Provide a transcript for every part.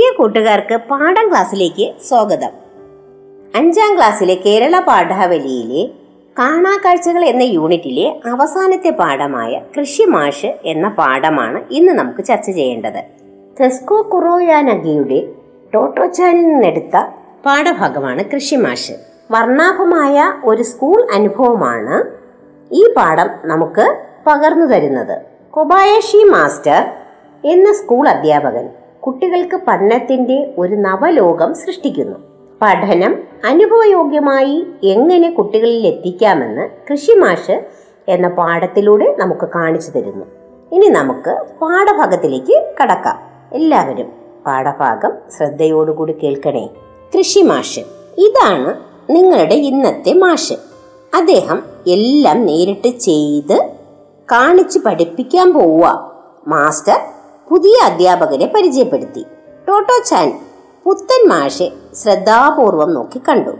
പ്രിയ കൂട്ടുകാർക്ക് പാഠം ക്ലാസ്സിലേക്ക് സ്വാഗതം. അഞ്ചാം ക്ലാസ്സിലെ കേരള പാഠാവലിയിലെ കാണാക്കാഴ്ചകൾ എന്ന യൂണിറ്റിലെ അവസാനത്തെ പാഠമായ കൃഷി മാഷ് എന്ന പാഠമാണ് ഇന്ന് നമുക്ക് ചർച്ച ചെയ്യേണ്ടത്. തെസ്കോ കുറോയാനഗിയുടെ ടോട്ടോച്ചാനിൽ നിന്നെടുത്ത പാഠഭാഗമാണ് കൃഷി മാഷ് വർണാഭമായ ഒരു സ്കൂൾ അനുഭവമാണ് ഈ പാഠം നമുക്ക് പകർന്നു തരുന്നത്. കൊബായഷി മാസ്റ്റർ എന്ന സ്കൂൾ അധ്യാപകൻ കുട്ടികൾക്ക് പഠനത്തിന്റെ ഒരു നവലോകം സൃഷ്ടിക്കുന്നു. പഠനം അനുഭവയോഗ്യമായി എങ്ങനെ കുട്ടികളിൽ എത്തിക്കാമെന്ന് കൃഷിമാഷ് എന്ന പാഠത്തിലൂടെ നമുക്ക് കാണിച്ചു തരുന്നു. ഇനി നമുക്ക് പാഠഭാഗത്തിലേക്ക് കടക്കാം. എല്ലാവരും പാഠഭാഗം ശ്രദ്ധയോടുകൂടി കേൾക്കണേ. കൃഷിമാഷ് ഇതാണ് നിങ്ങളുടെ ഇന്നത്തെ മാഷ്. അദ്ദേഹം എല്ലാം നേരിട്ട് ചെയ്ത് കാണിച്ച് പഠിപ്പിക്കാൻ പോവുക. മാസ്റ്റർ പുതിയ അധ്യാപകരെ പരിചയപ്പെടുത്തി. ടോട്ടോ ചാൻ പുത്തൻ മാഷെ ശ്രദ്ധാപൂർവം നോക്കി കണ്ടു.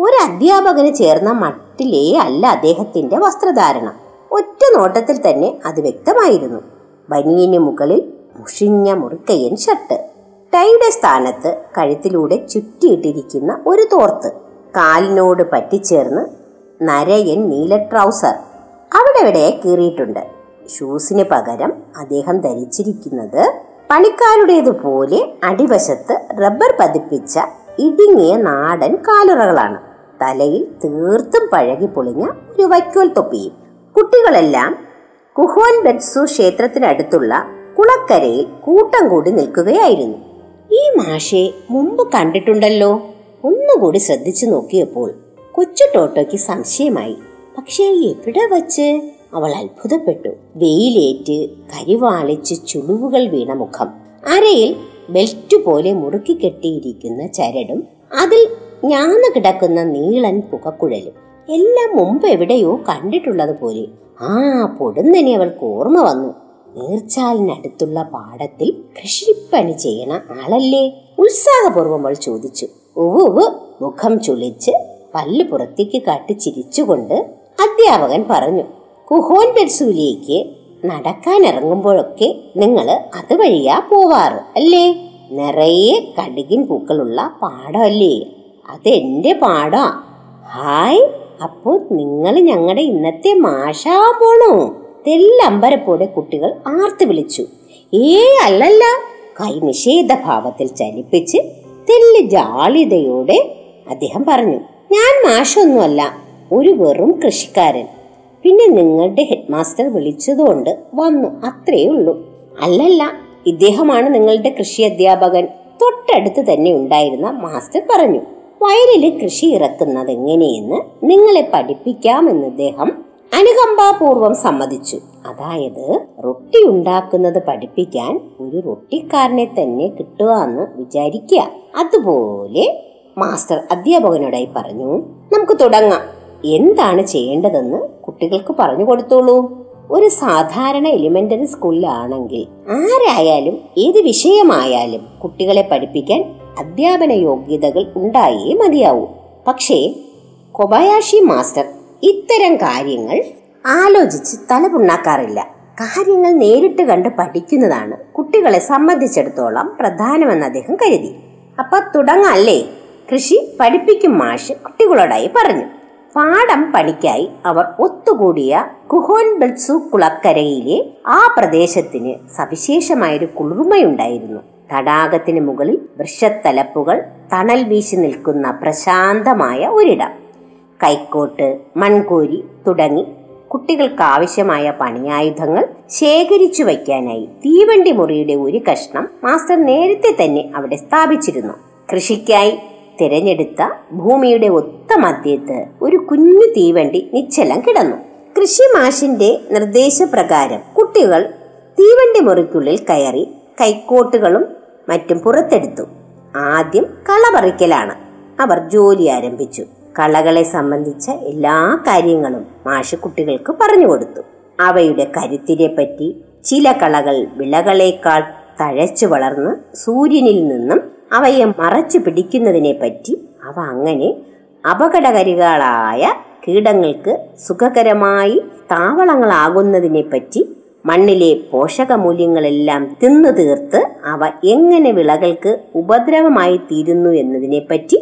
ഒരു അധ്യാപകന് ചേർന്ന മട്ടിലേ അല്ല അദ്ദേഹത്തിന്റെ വസ്ത്രധാരണം. ഒറ്റ നോട്ടത്തിൽ തന്നെ അത് വ്യക്തമായിരുന്നു. ബനിയന് മുകളിൽ മുഷിഞ്ഞ മുറിക്കയ്യൻ ഷർട്ട്. ടൈയുടെ സ്ഥാനത്ത് കഴുത്തിലൂടെ ചുറ്റിയിട്ടിരിക്കുന്ന ഒരു തോർത്ത്. കാലിനോട് പറ്റിച്ചേർന്ന് നരയൻ നീല ട്രൗസർ. അവിടെവിടെ കീറിയിട്ടുണ്ട്? ഷൂസിന് പകരം അദ്ദേഹം ധരിച്ചിരിക്കുന്നത് പണിക്കാരുടേതുപോലെ അടിവശത്ത് റബ്ബർ പതിപ്പിച്ച ഇടുങ്ങിയ നാടൻ കാലുറകളാണ്. തലയിൽ തീർത്തും പഴകി പൊളിഞ്ഞ ഒരു വൈക്കോൽ തൊപ്പിയും. കുട്ടികളെല്ലാം കുഹോൻ ബെറ്റ്സു ക്ഷേത്രത്തിനടുത്തുള്ള കുളക്കരയിൽ കൂട്ടം കൂടി നിൽക്കുകയായിരുന്നു. ഈ മാഷെ മുമ്പ് കണ്ടിട്ടുണ്ടല്ലോ. ഒന്നുകൂടി ശ്രദ്ധിച്ചു നോക്കിയപ്പോൾ കൊച്ചു ടോട്ടോയ്ക്ക് സംശയമായി. പക്ഷേ എവിടെ വച്ച്? അവൾ അത്ഭുതപ്പെട്ടു. വെയിലേറ്റ് കരിവാളിച്ച് ചുളിവുകൾ വീണ മുഖം. അരയിൽ ബെൽറ്റ് പോലെ മുറുക്കി കെട്ടിയിരിക്കുന്ന ചരടും അതിൽ ഞാന്ന് കിടക്കുന്ന നീളൻ പുകക്കുഴലും എല്ലാം മുമ്പ് എവിടെയോ കണ്ടിട്ടുള്ളത് പോലെ. ആ പൊടുന്നനെ അവൾക്ക് ഓർമ്മ വന്നു. നീർച്ചാലിനടുത്തുള്ള പാടത്തിൽ കൃഷിപ്പണി ചെയ്യണ ആളല്ലേ? ഉത്സാഹപൂർവം അവൾ ചോദിച്ചു. ഉവ് മുഖം ചുളിച്ച് പല്ല് പുറത്തേക്ക് കാട്ടി ചിരിച്ചുകൊണ്ട് അധ്യാപകൻ പറഞ്ഞു. കുഹോൻ ബെഡ്സൂലിലേക്ക് നടക്കാൻ ഇറങ്ങുമ്പോഴൊക്കെ നിങ്ങൾ അതുവഴിയാ പോവാറ് അല്ലേ? നിറയെ കടുകിൻ പൂക്കളുള്ള പാടമല്ലേ? അതെന്റെ പാടാ. ഹായ് അപ്പോൾ നിങ്ങൾ ഞങ്ങളുടെ ഇന്നത്തെ മാഷാ പോണോ? തെല്ലമ്പരപ്പോടെ കുട്ടികൾ ആർത്തു വിളിച്ചു. ഏ അല്ലല്ല. കൈ നിഷേധഭാവത്തിൽ ചലിപ്പിച്ച് തെല്ല് ജാളിതയോടെ അദ്ദേഹം പറഞ്ഞു ഞാൻ മാഷൊന്നുമല്ല ഒരു വെറും കൃഷിക്കാരൻ. പിന്നെ നിങ്ങളുടെ ഹെഡ് മാസ്റ്റർ വിളിച്ചതുകൊണ്ട് വന്നു. അത്രേ ഉള്ളൂ അല്ലല്ല ഇദ്ദേഹമാണ് നിങ്ങളുടെ കൃഷി അധ്യാപകൻ. തൊട്ടടുത്ത് തന്നെ ഉണ്ടായിരുന്ന മാസ്റ്റർ പറഞ്ഞു വയലിൽ കൃഷി ഇറക്കുന്നത് എങ്ങനെയെന്ന് നിങ്ങളെ പഠിപ്പിക്കാമെന്ന് അദ്ദേഹം അനുകമ്പാപൂർവം സമ്മതിച്ചു. അതായത് റൊട്ടി ഉണ്ടാക്കുന്നത് പഠിപ്പിക്കാൻ ഒരു റൊട്ടിക്കാരനെ തന്നെ കിട്ടുക എന്ന് വിചാരിക്കുക. അതുപോലെ മാസ്റ്റർ അധ്യാപകനോടായി പറഞ്ഞു നമുക്ക് തുടങ്ങാം. എന്താണ് ചെയ്യേണ്ടതെന്ന് കുട്ടികൾക്ക് പറഞ്ഞു കൊടുത്തോളൂ. ഒരു സാധാരണ എലിമെന്ററി സ്കൂളിലാണെങ്കിൽ ആരായാലും ഏത് വിഷയമായാലും കുട്ടികളെ പഠിപ്പിക്കാൻ അധ്യാപന യോഗ്യതകൾ ഉണ്ടായേ മതിയാവൂ. പക്ഷേ കൊബയാഷി മാസ്റ്റർ ഇത്തരം കാര്യങ്ങൾ ആലോചിച്ച് തലപുണ്ണാക്കാറില്ല. കാര്യങ്ങൾ നേരിട്ട് കണ്ട് പഠിക്കുന്നതാണ് കുട്ടികളെ സംബന്ധിച്ചിടത്തോളം പ്രധാനമെന്ന് അദ്ദേഹം കരുതി. അപ്പൊ തുടങ്ങല്ലേ കൃഷി പഠിപ്പിക്കും മാഷ് കുട്ടികളോടായി പറഞ്ഞു. പാടം പണിക്കായി അവർ ഒത്തുകൂടിയ കുഹോൻ ബെൽസു കുളക്കരയിലെ ആ പ്രദേശത്തിന് സവിശേഷമായൊരു കുളിർമയുണ്ടായിരുന്നു. തടാകത്തിന് മുകളിൽ വൃക്ഷത്തലപ്പുകൾ തണൽ വീശി നിൽക്കുന്ന പ്രശാന്തമായ ഒരിടം. കൈക്കോട്ട് മൺകോരി തുടങ്ങി കുട്ടികൾക്ക് ആവശ്യമായ പണിയായുധങ്ങൾ ശേഖരിച്ചു വയ്ക്കാനായി തീവണ്ടി മുറിയുടെ ഒരു കഷ്ണം മാസ്റ്റർ നേരത്തെ തന്നെ അവിടെ സ്ഥാപിച്ചിരുന്നു. കൃഷിക്കായി തിരഞ്ഞെടുത്ത ഭൂമിയുടെ ഒത്ത മധ്യത്ത് ഒരു കുഞ്ഞു തീവണ്ടി നിശ്ചലം കിടന്നു. കൃഷി മാഷിന്റെ നിർദ്ദേശപ്രകാരം കുട്ടികൾ തീവണ്ടി മുറിക്കുള്ളിൽ കയറി കൈക്കോട്ടുകളും മറ്റും പുറത്തെടുത്തു. ആദ്യം കള പറിക്കലാണ് അവർ ജോലി ആരംഭിച്ചു. കളകളെ സംബന്ധിച്ച എല്ലാ കാര്യങ്ങളും മാഷ് കുട്ടികൾക്ക് പറഞ്ഞു കൊടുത്തു. അവയുടെ കരുത്തിനെ പറ്റി ചില കളകൾ വിളകളേക്കാൾ തഴച്ചു വളർന്ന് സൂര്യനിൽ നിന്നും അവയെ മറച്ചു പിടിക്കുന്നതിനെ പറ്റി അവ അങ്ങനെ അപകടകരികളായ കീടങ്ങൾക്ക് സുഖകരമായി താവളങ്ങളാകുന്നതിനെ പറ്റി മണ്ണിലെ പോഷകമൂല്യങ്ങളെല്ലാം തിന്നു തീർത്ത് അവ എങ്ങനെ വിളകൾക്ക് ഉപദ്രവമായി തീരുന്നു എന്നതിനെപ്പറ്റി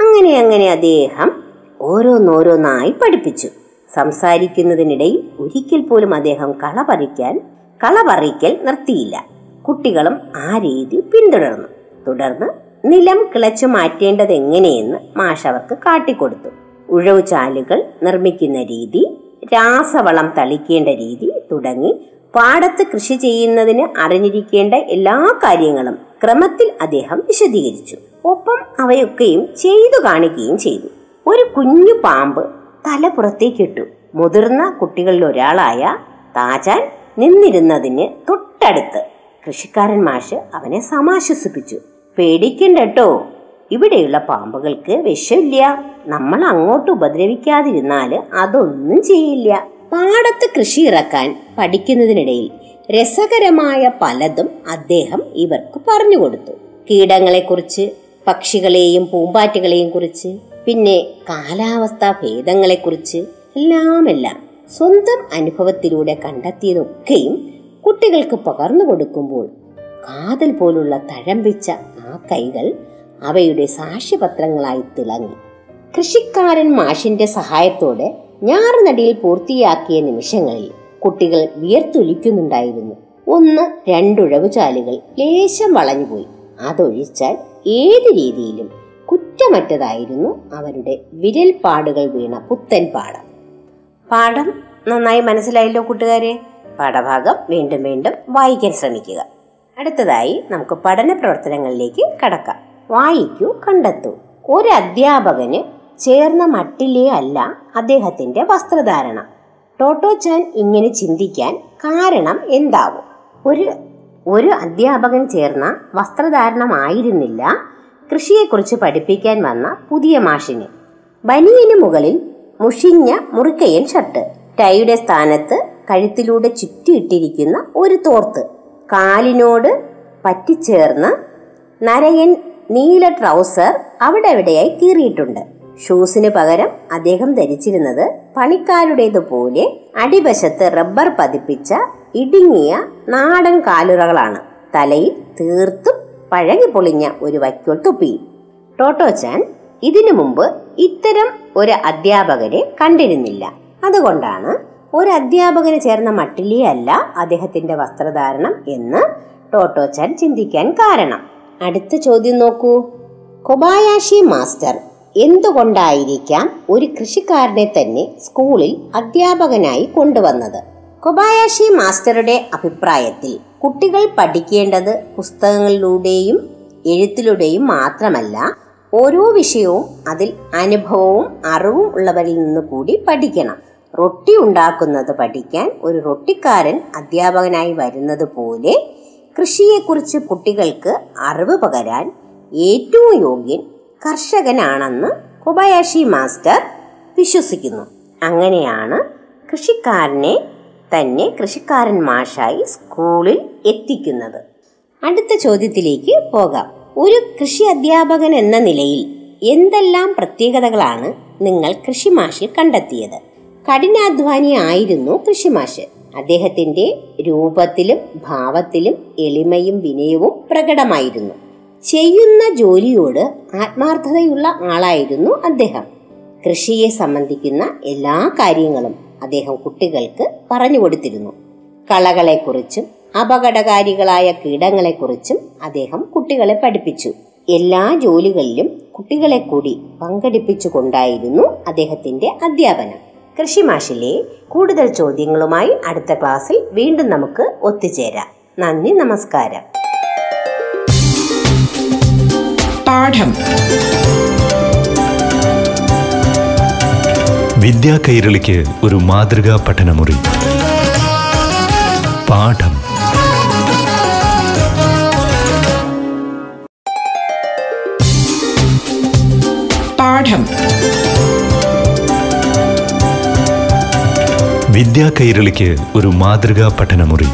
അങ്ങനെ അങ്ങനെ അദ്ദേഹം ഓരോന്നോരോന്നായി പഠിപ്പിച്ചു. സംസാരിക്കുന്നതിനിടയിൽ ഒരിക്കൽ പോലും അദ്ദേഹം കള പറിക്കാൻ കള പറിക്കൽ നിർത്തിയില്ല. കുട്ടികളും ആ രീതി പിന്തുടർന്നു. തുടർന്ന് നിലം കിളച്ചു മാറ്റേണ്ടത് എങ്ങനെയെന്ന് മാഷ് അവർക്ക് കാട്ടിക്കൊടുത്തു. ഉഴവ് ചാലുകൾ നിർമ്മിക്കുന്ന രീതി രാസവളം തളിക്കേണ്ട രീതി തുടങ്ങി പാടത്ത് കൃഷി ചെയ്യുന്നതിന് അറിഞ്ഞിരിക്കേണ്ട എല്ലാ കാര്യങ്ങളും ക്രമത്തിൽ അദ്ദേഹം വിശദീകരിച്ചു. ഒപ്പം അവയൊക്കെയും ചെയ്തു കാണിക്കുകയും ചെയ്തു. ഒരു കുഞ്ഞു പാമ്പ് തല പുറത്തേക്കിട്ടു മുതിർന്ന കുട്ടികളിൽ ഒരാളായ താജാൻ നിന്നിരുന്നതിന് തൊട്ടടുത്ത് കൃഷിക്കാരൻ മാഷ് അവനെ സമാശ്വസിപ്പിച്ചു. പേടിക്കണ്ടട്ടോ. ഇവിടെയുള്ള പാമ്പുകൾക്ക് വിഷമില്ല. നമ്മൾ അങ്ങോട്ട് ഉപദ്രവിക്കാതിരുന്നാൽ അതൊന്നും ചെയ്യില്ല. പാടത്ത് കൃഷി ഇറക്കാൻ പഠിക്കുന്നതിനിടയിൽ രസകരമായ പലതും അദ്ദേഹം ഇവർക്ക് പറഞ്ഞു കൊടുത്തു. കീടങ്ങളെ കുറിച്ച് പക്ഷികളെയും പൂമ്പാറ്റകളെയും കുറിച്ച് പിന്നെ കാലാവസ്ഥാ ഭേദങ്ങളെക്കുറിച്ച് എല്ലാം എല്ലാം സ്വന്തം അനുഭവത്തിലൂടെ കണ്ടെത്തിയതൊക്കെയും കുട്ടികൾക്ക് പകർന്നു കൊടുക്കുമ്പോൾ കാതൽ പോലുള്ള തഴമ്പിച്ച ആ കൈകൾ അവയുടെ സാക്ഷ്യപത്രങ്ങളായി തിളങ്ങി. കൃഷിക്കാരൻ മാഷിന്റെ സഹായത്തോടെ ഞാറുനടിയിൽ പൂർത്തിയാക്കിയ നിമിഷങ്ങളിൽ കുട്ടികൾ വിയർത്തൊലിക്കുന്നുണ്ടായിരുന്നു. ഒന്ന് രണ്ടുഴവുചാലുകൾ ലേശം വളഞ്ഞുപോയി. അതൊഴിച്ചാൽ ഏത് രീതിയിലും കുറ്റമറ്റതായിരുന്നു അവരുടെ വിരൽപാടുകൾ വീണ പുത്തൻ പാടം പാഠം നന്നായി മനസ്സിലായല്ലോ കൂട്ടുകാരെ. പാഠഭാഗം വീണ്ടും വീണ്ടും വായിക്കാൻ ശ്രമിക്കുക. അടുത്തതായി നമുക്ക് പഠന പ്രവർത്തനങ്ങളിലേക്ക് കടക്കാം. വായിക്കൂ കണ്ടെത്തൂ. ഒരു അധ്യാപകന് ചേർന്ന മട്ടിലേ അല്ല അദ്ദേഹത്തിന്റെ വസ്ത്രധാരണം. ടോട്ടോ ചാൻ ഇങ്ങനെ ചിന്തിക്കാൻ കാരണം എന്താവും? ഒരു ഒരു അധ്യാപകൻ ചേർന്ന വസ്ത്രധാരണമായിരുന്നില്ല കൃഷിയെക്കുറിച്ച് പഠിപ്പിക്കാൻ വന്ന പുതിയ മാഷിന്. ബനിയന് മുകളിൽ മുഷിഞ്ഞ മുറുക്കയൻ ഷർട്ട്. ടൈയുടെ സ്ഥാനത്ത് കഴുത്തിലൂടെ ചുറ്റിയിട്ടിരിക്കുന്ന ഒരു തോർത്ത്. കാലിനോട് പറ്റിച്ചേർന്ന് നരയൻ നീല ട്രൗസർ അവിടെ എവിടെയായി കീറിയിട്ടുണ്ട്. ഷൂസിന് പകരം അദ്ദേഹം ധരിച്ചിരുന്നത് പണിക്കാരുടേതുപോലെ അടിവശത്ത് റബ്ബർ പതിപ്പിച്ച ഇടുങ്ങിയ നാടൻ കാലുറകളാണ്. തലയിൽ തീർത്തും പഴകി പൊളിഞ്ഞ ഒരു വൈക്കോൽ തൊപ്പി. ടോട്ടോച്ചാൻ ഇതിനു മുമ്പ് ഇത്തരം ഒരു അധ്യാപകരെ കണ്ടിരുന്നില്ല. അതുകൊണ്ടാണ് ഒരു അധ്യാപകന് ചേർന്ന മട്ടിലേ അല്ല അദ്ദേഹത്തിന്റെ വസ്ത്രധാരണം എന്ന് ടോട്ടോച്ചാൻ ചിന്തിക്കാൻ കാരണം. അടുത്ത ചോദ്യം നോക്കൂ. കൊബായാഷി മാസ്റ്റർ എന്തുകൊണ്ടായിരിക്കാം ഒരു കൃഷിക്കാരനെ തന്നെ സ്കൂളിൽ അധ്യാപകനായി കൊണ്ടുവന്നത്? കൊബായാഷി മാസ്റ്ററുടെ അഭിപ്രായത്തിൽ കുട്ടികൾ പഠിക്കേണ്ടത് പുസ്തകങ്ങളിലൂടെയും എഴുത്തിലൂടെയും മാത്രമല്ല ഓരോ വിഷയവും അതിൽ അനുഭവവും അറിവും ഉള്ളവരിൽ നിന്ന് കൂടി പഠിക്കണം. റൊട്ടി ഉണ്ടാക്കുന്നത് പഠിക്കാൻ ഒരു റൊട്ടിക്കാരൻ അധ്യാപകനായി വരുന്നത് പോലെ കൃഷിയെക്കുറിച്ച് കുട്ടികൾക്ക് അറിവ് പകരാൻ ഏറ്റവും യോഗ്യൻ കർഷകനാണെന്ന് കൊബയാഷി മാസ്റ്റർ വിശ്വസിക്കുന്നു. അങ്ങനെയാണ് കൃഷിക്കാരനെ തന്നെ കൃഷിക്കാരൻ മാഷായി സ്കൂളിൽ എത്തിക്കുന്നത്. അടുത്ത ചോദ്യത്തിലേക്ക് പോകാം. ഒരു കൃഷി അധ്യാപകൻ എന്ന നിലയിൽ എന്തെല്ലാം പ്രത്യേകതകളാണ് നിങ്ങൾ കൃഷി മാഷിൽ കണ്ടെത്തിയത്? കഠിനാധ്വാനി ആയിരുന്നു കൃഷിമാഷ്. അദ്ദേഹത്തിന്റെ രൂപത്തിലും ഭാവത്തിലും എളിമയും വിനയവും പ്രകടമായിരുന്നു. ചെയ്യുന്ന ജോലിയോട് ആത്മാർത്ഥതയുള്ള ആളായിരുന്നു അദ്ദേഹം. കൃഷിയെ സംബന്ധിക്കുന്ന എല്ലാ കാര്യങ്ങളും അദ്ദേഹം കുട്ടികൾക്ക് പറഞ്ഞു കൊടുത്തിരുന്നു. കളകളെക്കുറിച്ചും അപകടകാരികളായ കീടങ്ങളെക്കുറിച്ചും അദ്ദേഹം കുട്ടികളെ പഠിപ്പിച്ചു. എല്ലാ ജോലികളിലും കുട്ടികളെ കൂടി പങ്കെടുപ്പിച്ചുകൊണ്ടായിരുന്നു അദ്ദേഹത്തിന്റെ അധ്യാപനം. കൃഷിമാഷിലെ കൂടുതൽ ചോദ്യങ്ങളുമായി അടുത്ത ക്ലാസ്സിൽ വീണ്ടും നമുക്ക് ഒത്തുചേരാം. നന്ദി നമസ്കാരം. വിദ്യാ കൈരളിക്ക് ഒരു മാതൃകാ പഠനമുറി. പാഠം. വിദ്യാ കൈരളിക്ക് ഒരു മാതൃകാ പഠനമുറി.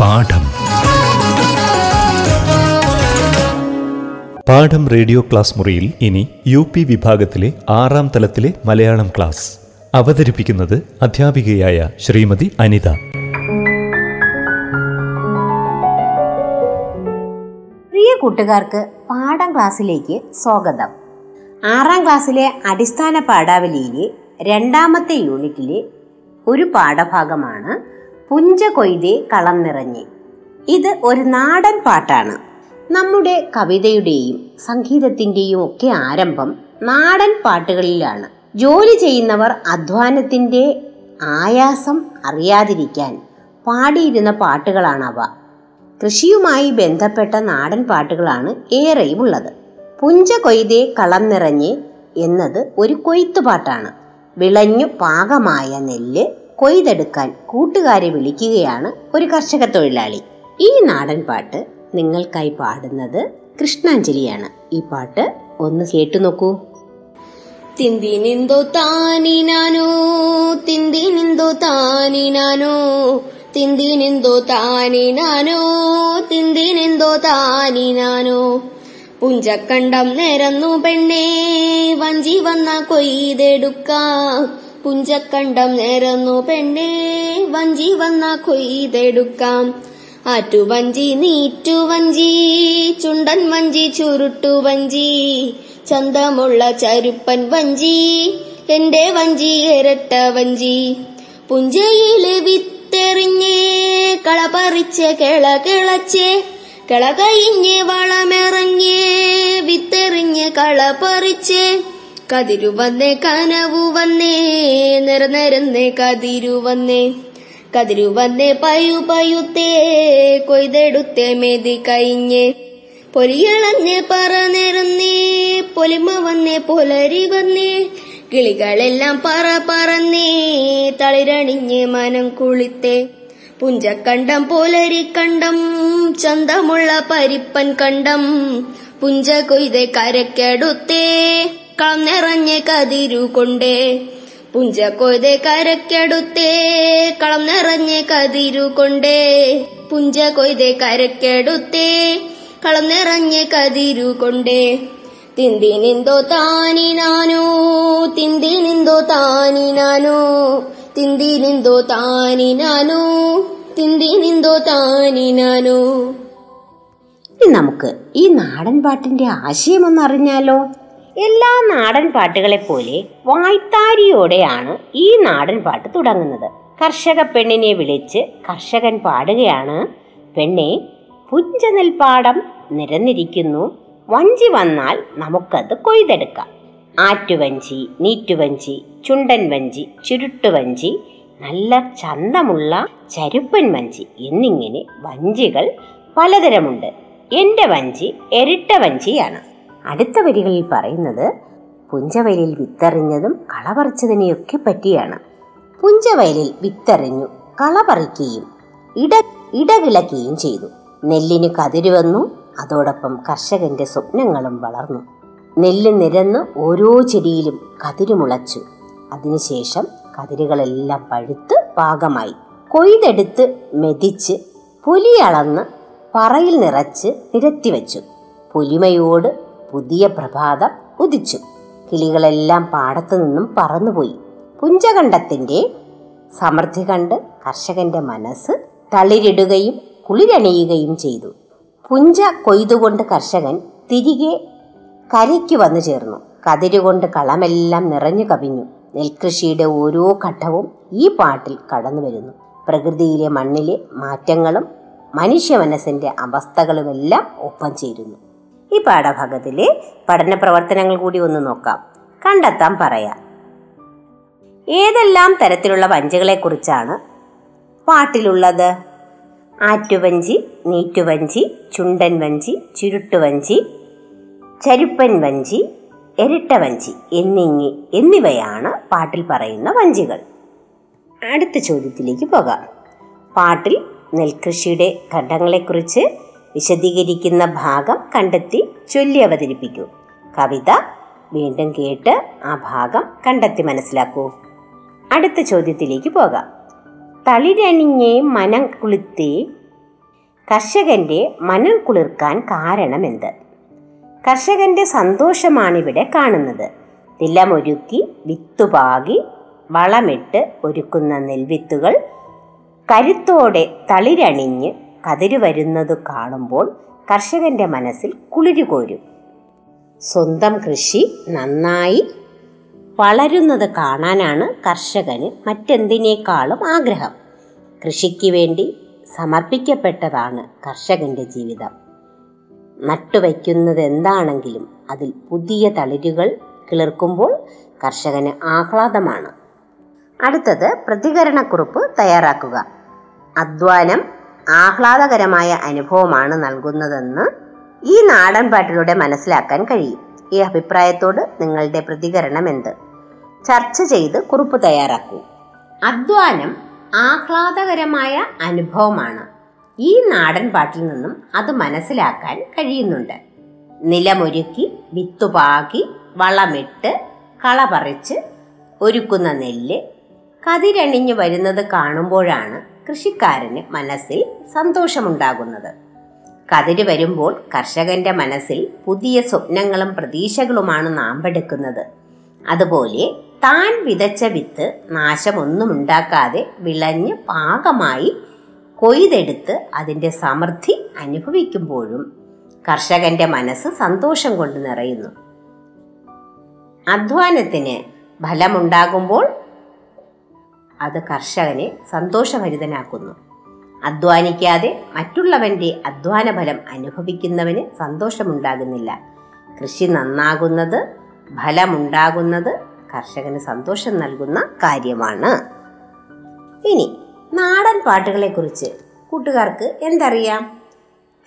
പാഠം. പാഠം റേഡിയോ ക്ലാസ് മുറിയിൽ ഇനി യു പി വിഭാഗത്തിലെ ആറാം തലത്തിലെ മലയാളം ക്ലാസ്. അവതരിപ്പിക്കുന്നത് അധ്യാപികയായ ശ്രീമതി അനിത. പ്രിയ കൂട്ടുകാർക്ക് പാഠം ക്ലാസ്സിലേക്ക് സ്വാഗതം. ആറാം ക്ലാസ്സിലെ അടിസ്ഥാന പാഠാവലിയിലെ രണ്ടാമത്തെ യൂണിറ്റിലെ ഒരു പാഠഭാഗമാണ് പുഞ്ച കൊയ്തേ കളം നിറഞ്ഞ്. ഇത് ഒരു നാടൻ പാട്ടാണ്. നമ്മുടെ കവിതയുടെയും സംഗീതത്തിന്റെയും ഒക്കെ ആരംഭം നാടൻ പാട്ടുകളിലാണ്. ജോലി ചെയ്യുന്നവർ അധ്വാനത്തിന്റെ ആയാസം അറിയാതിരിക്കാൻ പാടിയിരുന്ന പാട്ടുകളാണവ. കൃഷിയുമായി ബന്ധപ്പെട്ട നാടൻ പാട്ടുകളാണ് ഏറെയും ഉള്ളത് പുഞ്ച കൊയ്തേ കളം നിറഞ്ഞ് എന്നത് ഒരു കൊയ്ത്തുപാട്ടാണ്. വിളഞ്ഞു പാകമായ നെല്ല് കൊയ്തെടുക്കാൻ കൂട്ടുകാരെ വിളിക്കുകയാണ് ഒരു കർഷക തൊഴിലാളി. ഈ നാടൻ പാട്ട് നിങ്ങൾക്കായി പാടുന്നത് കൃഷ്ണാഞ്ജലിയാണ്. ഈ പാട്ട് ഒന്ന് കേട്ടു നോക്കൂ. തിന്തിനിന്തോ താനിനാനോ തിന്തിനിന്തോ താനിനാനോ തിന്തിനിന്തോ താനിനാനോ തിന്തിനിന്തോ താനിനാനോ. പുഞ്ചക്കണ്ടം നിരന്നു പെണ്ണേ വഞ്ചി വന്ന കൊയ്തെടുക്ക. പുഞ്ചക്കണ്ടം നിരന്നു പെണ്ണേ വഞ്ചി വന്ന കൊയ്തെടുക്കാം. ആറ്റുവഞ്ചി നീറ്റുവഞ്ചി ചുണ്ടൻ വഞ്ചി ചുരുട്ടുവഞ്ചി ചന്തമുള്ള ചരുപ്പൻ വഞ്ചി എന്റെ വഞ്ചി ഇരട്ട വഞ്ചി. പുഞ്ചയിലെ വിത്തെറിഞ്ഞേ കളപറിച്ച് കിള കിളച്ചേ. കിള കഴിഞ്ഞ് വളമിറങ്ങേ വിത്തെറിഞ്ഞ് കള പറിച്ച് കതിരു വന്നേ കനവു വന്നേ നിറനിരന്നേ കതിരു വന്നേ. കതിരു വന്നേ പയു പയുത്തേ കൊയ്തെടുത്തേ മെതി കഴിഞ്ഞേ. പൊലിയളഞ്ഞ് പറന്നിരുന്നേ പൊലിമ വന്നേ പുലരി വന്നേ. കിളികളെല്ലാം പറ പറന്നേ തളിരണിഞ്ഞ് മനം കുളിത്തേ. പുഞ്ചക്കണ്ടം പുലരിക്കണ്ടം ചന്തമുള്ള പരിപ്പൻ കണ്ടം. പുഞ്ച കൊയ്തെ കരക്കെടുത്തേ കളം നിറഞ്ഞ കതിരു കൊണ്ടേ. പുഞ്ച കൊയ്തെ കരക്കെടുത്തേ കളം നിറഞ്ഞ കതിരു കൊണ്ടേ. പുഞ്ച കൊയ്തെ കരക്കെടുത്തേ കളം നിറഞ്ഞ കതിരു കൊണ്ടേ. തിന്തിനിന്തോ താനി നാനോ തിന്തിനിന്തോ താനി നാനോ. തിന്തിനിന്തോ താനി നാനോ തിന്തിനിന്തോ താനി നാനോ ഇനി നമുക്ക് ഈ നാടൻ പാട്ടിന്റെ ആശയം ഒന്ന് അറിഞ്ഞാലോ എല്ലാ നാടൻ പാട്ടുകളെ പോലെ വായ്ത്താരിയോടെയാണ് ഈ നാടൻ പാട്ട് തുടങ്ങുന്നത്. കർഷക പെണ്ണിനെ വിളിച്ച് കർഷകൻ പാടുകയാണ്. പെണ്ണെ പുഞ്ചനെൽപ്പാടം നിരന്നിരിക്കുന്നു. വഞ്ചി വന്നാൽ നമുക്കത് കൊയ്തെടുക്കാം. ആറ്റുവഞ്ചി നീറ്റുവഞ്ചി ചുണ്ടൻ വഞ്ചി ചുരുട്ടുവഞ്ചി നല്ല ചന്തമുള്ള ചരുപ്പൻ വഞ്ചി എന്നിങ്ങനെ വഞ്ചികൾ പലതരമുണ്ട്. എന്റെ വഞ്ചി എരിട്ട വഞ്ചിയാണ്. അടുത്ത വരികളിൽ പറയുന്നത് പുഞ്ചവയലിൽ വിത്തെറിഞ്ഞതും കളപറിച്ചതിനെയൊക്കെ പറ്റിയാണ്. പുഞ്ചവയലിൽ വിത്തെറിഞ്ഞു കളപറിക്കുകയും ഇട ഇടകിളക്കുകയും ചെയ്തു. നെല്ലിന് കതിരുവന്നു അതോടൊപ്പം കർഷകന്റെ സ്വപ്നങ്ങളും വളർന്നു. നെല്ല് നിരന്ന് ഓരോ ചെടിയിലും കതിരുമുളച്ചു. അതിനുശേഷം കതിരുകളെല്ലാം പഴുത്ത് പാകമായി. കൊയ്തെടുത്ത് മെതിച്ച് പുലിയളന്ന് പറയിൽ നിറച്ച് നിരത്തി നിരത്തിവെച്ചു പുലിമയോട് പുതിയ പ്രഭാതം ഉദിച്ചു. കിളികളെല്ലാം പാടത്തു നിന്നും പറന്നുപോയി. പുഞ്ചകണ്ഠത്തിന്റെ സമൃദ്ധി കണ്ട് കർഷകന്റെ മനസ്സ് തളിരിടുകയും കുളിരണിയുകയും ചെയ്തു. പുഞ്ച കൊയ്തുകൊണ്ട് കർഷകൻ തിരികെ കരയ്ക്ക് വന്നു ചേർന്നു. കതിരുകൊണ്ട് കളമെല്ലാം നിറഞ്ഞു കവിഞ്ഞു. നെൽകൃഷിയുടെ ഓരോ ഘട്ടവും ഈ പാട്ടിൽ കടന്നു വരുന്നു. പ്രകൃതിയിലെ മണ്ണിലെ മാറ്റങ്ങളും മനുഷ്യ മനസ്സിന്റെ അവസ്ഥകളുമെല്ലാം ഒപ്പം ചേരുന്നു. ഈ പാഠഭാഗത്തിലെ പഠന പ്രവർത്തനങ്ങൾ കൂടി ഒന്ന് നോക്കാം. കണ്ടെത്താൻ പറയാം. ഏതെല്ലാം തരത്തിലുള്ള വഞ്ചികളെക്കുറിച്ചാണ് പാട്ടിലുള്ളത്? ആറ്റുവഞ്ചി നീറ്റുവഞ്ചി ചുണ്ടൻ വഞ്ചി ചുരുട്ടുവഞ്ചി ചരുപ്പൻ വഞ്ചി ഇരട്ട വഞ്ചി എന്നിങ്ങി എന്നിവയാണ് പാട്ടിൽ പറയുന്ന വഞ്ചികൾ. അടുത്ത ചോദ്യത്തിലേക്ക് പോകാം. പാട്ടിൽ നെൽകൃഷിയുടെ ഘട്ടങ്ങളെക്കുറിച്ച് വിശദീകരിക്കുന്ന ഭാഗം കണ്ടെത്തി ചൊല്ലി അവതരിപ്പിക്കൂ. കവിത വീണ്ടും കേട്ട് ആ ഭാഗം കണ്ടെത്തി മനസ്സിലാക്കൂ. അടുത്ത ചോദ്യത്തിലേക്ക് പോകാം. തളിരണിഞ്ഞേ മനം കുളിത്തേ കർഷകന്റെ മനം കുളിർക്കാൻ കാരണം കാരണമെന്ത്? കർഷകന്റെ സന്തോഷമാണിവിടെ കാണുന്നത്. നിലമൊരുക്കി വിത്തുപാകി വളമിട്ട് ഒരുക്കുന്ന നെൽവിത്തുകൾ കരുത്തോടെ തളിരണിഞ്ഞ് കതിര് വരുന്നത് കാണുമ്പോൾ കർഷകന്റെ മനസ്സിൽ കുളിരു കോരും. സ്വന്തം കൃഷി നന്നായി വളരുന്നത് കാണാനാണ് കർഷകന് മറ്റെന്തിനേക്കാളും ആഗ്രഹം. കൃഷിക്ക് വേണ്ടി സമർപ്പിക്കപ്പെട്ടതാണ് കർഷകന്റെ ജീവിതം. നട്ടുവയ്ക്കുന്നത് എന്താണെങ്കിലും അതിൽ പുതിയ തളിരുകൾ കിളിർക്കുമ്പോൾ കർഷകന് ആഹ്ലാദമാണ്. അടുത്തത് പ്രതികരണക്കുറിപ്പ് തയ്യാറാക്കുക. അധ്വാനം ആഹ്ലാദകരമായ അനുഭവമാണ് നൽകുന്നതെന്ന് ഈ നാടൻ പാട്ടിലൂടെ മനസ്സിലാക്കാൻ കഴിയും. ഈ അഭിപ്രായത്തോട് നിങ്ങളുടെ പ്രതികരണം എന്ത്? ചർച്ച ചെയ്ത് കുറിപ്പ് തയ്യാറാക്കൂ. അധ്വാനം ആഹ്ലാദകരമായ അനുഭവമാണ്. ഈ നാടൻ പാട്ടിൽ നിന്നും അത് മനസ്സിലാക്കാൻ കഴിയുന്നുണ്ട്. നിലമൊരുക്കി വിത്തുപാകി വളമിട്ട് കള പറിച്ച് ഒരുക്കുന്ന നെല്ല് കതിരണിഞ്ഞു വരുന്നത് കാണുമ്പോഴാണ് കൃഷിക്കാരന് മനസ്സിൽ സന്തോഷമുണ്ടാകുന്നത്. കതിര് വരുമ്പോൾ കർഷകന്റെ മനസ്സിൽ പുതിയ സ്വപ്നങ്ങളും പ്രതീക്ഷകളുമാണ് നാമ്പെടുക്കുന്നത്. അതുപോലെ താൻ വിതച്ച വിത്ത് നാശമൊന്നും ഉണ്ടാക്കാതെ വിളഞ്ഞ് പാകമായി കൊയ്തെടുത്ത് അതിന്റെ സമൃദ്ധി അനുഭവിക്കുമ്പോഴും കർഷകന്റെ മനസ്സ് സന്തോഷം കൊണ്ട് നിറയുന്നു. അധ്വാനത്തിന് ഫലമുണ്ടാകുമ്പോൾ അത് കർഷകനെ സന്തോഷഭരിതനാക്കുന്നു. അധ്വാനിക്കാതെ മറ്റുള്ളവന്റെ അധ്വാന ഫലം അനുഭവിക്കുന്നവന് സന്തോഷമുണ്ടാകുന്നില്ല. കൃഷി നന്നാകുന്നത് ഫലമുണ്ടാകുന്നത് കർഷകന് സന്തോഷം നൽകുന്ന കാര്യമാണ്. ഇനി നാടൻ പാട്ടുകളെക്കുറിച്ച് കൂട്ടുകാർക്ക് എന്തറിയാം?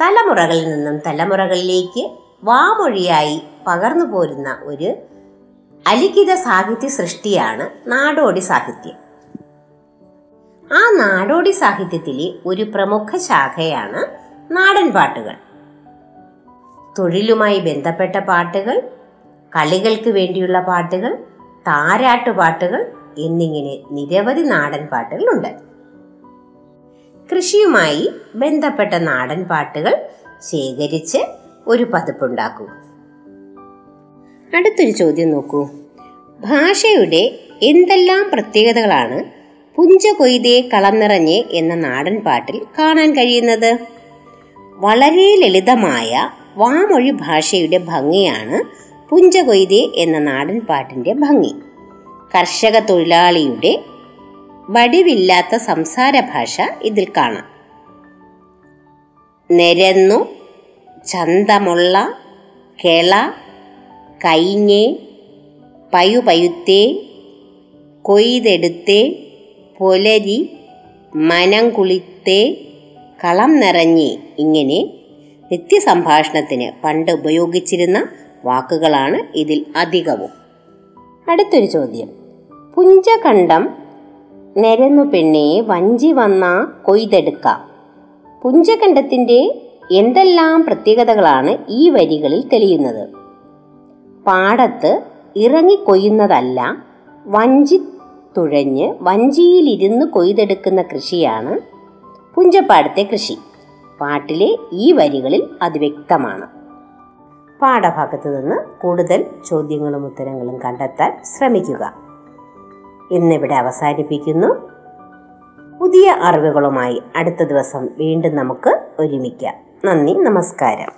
തലമുറകളിൽ നിന്നും തലമുറകളിലേക്ക് വാമൊഴിയായി പകർന്നു പോരുന്ന ഒരു അലിഖിത സാഹിത്യ സൃഷ്ടിയാണ് നാടോടി സാഹിത്യം. ആ നാടോടി സാഹിത്യത്തിലെ ഒരു പ്രമുഖ ശാഖയാണ് നാടൻ പാട്ടുകൾ. തൊഴിലുമായി ബന്ധപ്പെട്ട പാട്ടുകൾ കളികൾക്ക് വേണ്ടിയുള്ള പാട്ടുകൾ താരാട്ടുപാട്ടുകൾ എന്നിങ്ങനെ നിരവധി നാടൻ പാട്ടുകളുണ്ട്. കൃഷിയുമായി ബന്ധപ്പെട്ട നാടൻ പാട്ടുകൾ ശേഖരിച്ച് ഒരു പതിപ്പുണ്ടാക്കൂ. അടുത്തൊരു ചോദ്യം നോക്കൂ. ഭാഷയുടെ എന്തെല്ലാം പ്രത്യേകതകളാണ് പുഞ്ച കൊയ്തേ കളം എന്ന നാടൻ പാട്ടിൽ കാണാൻ കഴിയുന്നത്? വളരെ ലളിതമായ വാമൊഴി ഭാഷയുടെ ഭംഗിയാണ് പുഞ്ച എന്ന നാടൻ പാട്ടിന്റെ ഭംഗി. കർഷക തൊഴിലാളിയുടെ വടിവില്ലാത്ത സംസാര ഭാഷ ഇതിൽ കാണാം. നിരന്നു ചന്തമുള്ള കെള കൈഞ്ഞേ പയുപയുത്തേ കൊയ്തെടുത്തേ പൊലരി മനം കുളിത്തേ കളം നിറഞ്ഞേ ഇങ്ങനെ നിത്യസംഭാഷണത്തിന് പണ്ട് ഉപയോഗിച്ചിരുന്ന വാക്കുകളാണ് ഇതിൽ അധികവും. അടുത്തൊരു ചോദ്യം. പുഞ്ചകണ്ഠം നിരന്നു പെണ്ണെ വഞ്ചി വന്ന കൊയ്തെടുക്കാം. പുഞ്ചകണ്ഠത്തിന്റെ എന്തെല്ലാം പ്രത്യേകതകളാണ് ഈ വരികളിൽ തെളിയുന്നത്? പാടത്ത് ഇറങ്ങി കൊയ്യുന്നതല്ല വഞ്ചി തുഴഞ്ഞ് വഞ്ചിയിലിരുന്ന് കൊയ്തെടുക്കുന്ന കൃഷിയാണ് പുഞ്ചപ്പാടത്തെ കൃഷി. പാട്ടിലെ ഈ വരികളിൽ അത് വ്യക്തമാണ്. പാഠഭാഗത്ത് നിന്ന് കൂടുതൽ ചോദ്യങ്ങളും ഉത്തരങ്ങളും കണ്ടെത്താൻ ശ്രമിക്കുക. ഇന്നിവിടെ അവസാനിപ്പിക്കുന്നു. പുതിയ അറിവുകളുമായി അടുത്ത ദിവസം വീണ്ടും നമുക്ക് ഒരുമിക്കാം. നന്ദി നമസ്കാരം.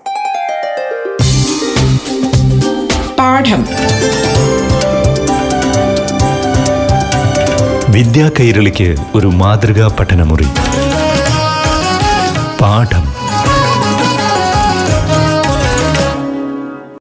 പാഠം. വിദ്യാ കൈരളിക്ക് ഒരു മാതൃകാ പഠനമുറി. പാഠം.